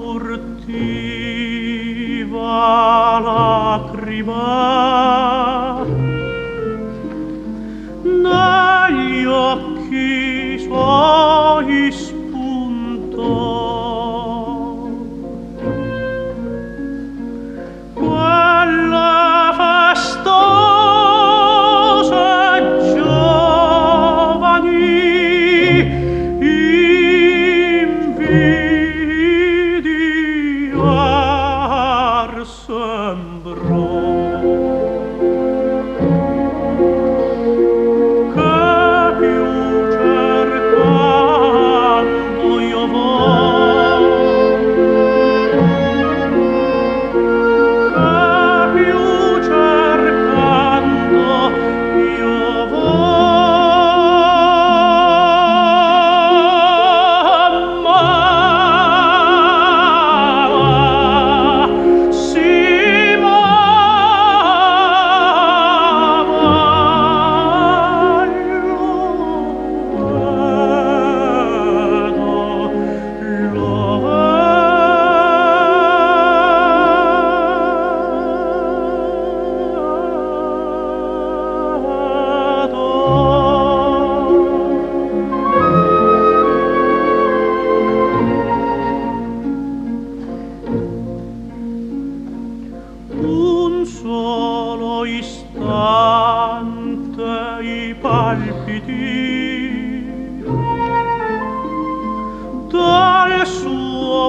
furtiva lacrima. Negli occhi suoi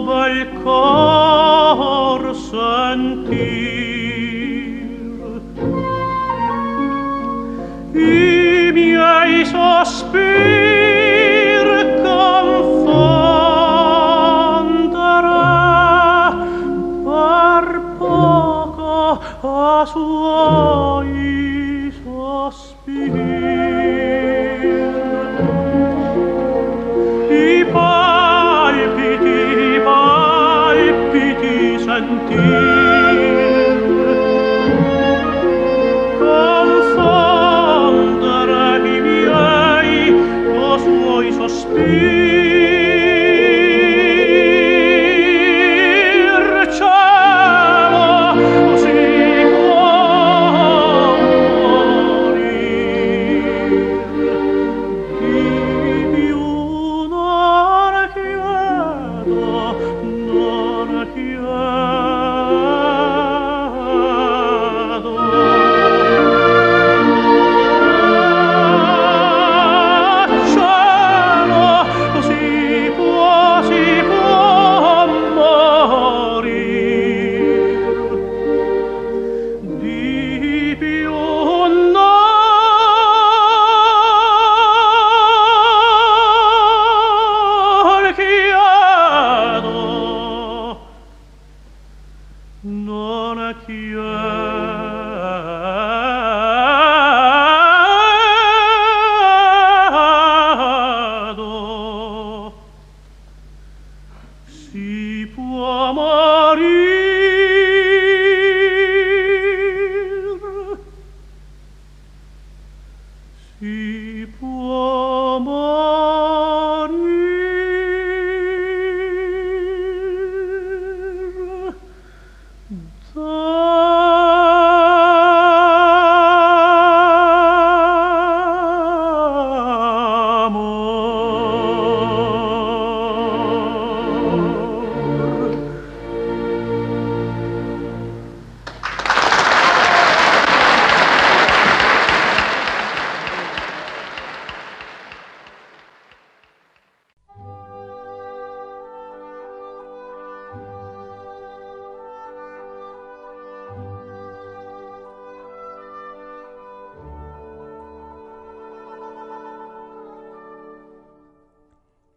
bel cor sentir. I miei sospir confondere per poco a suoi sospiri. Spirit.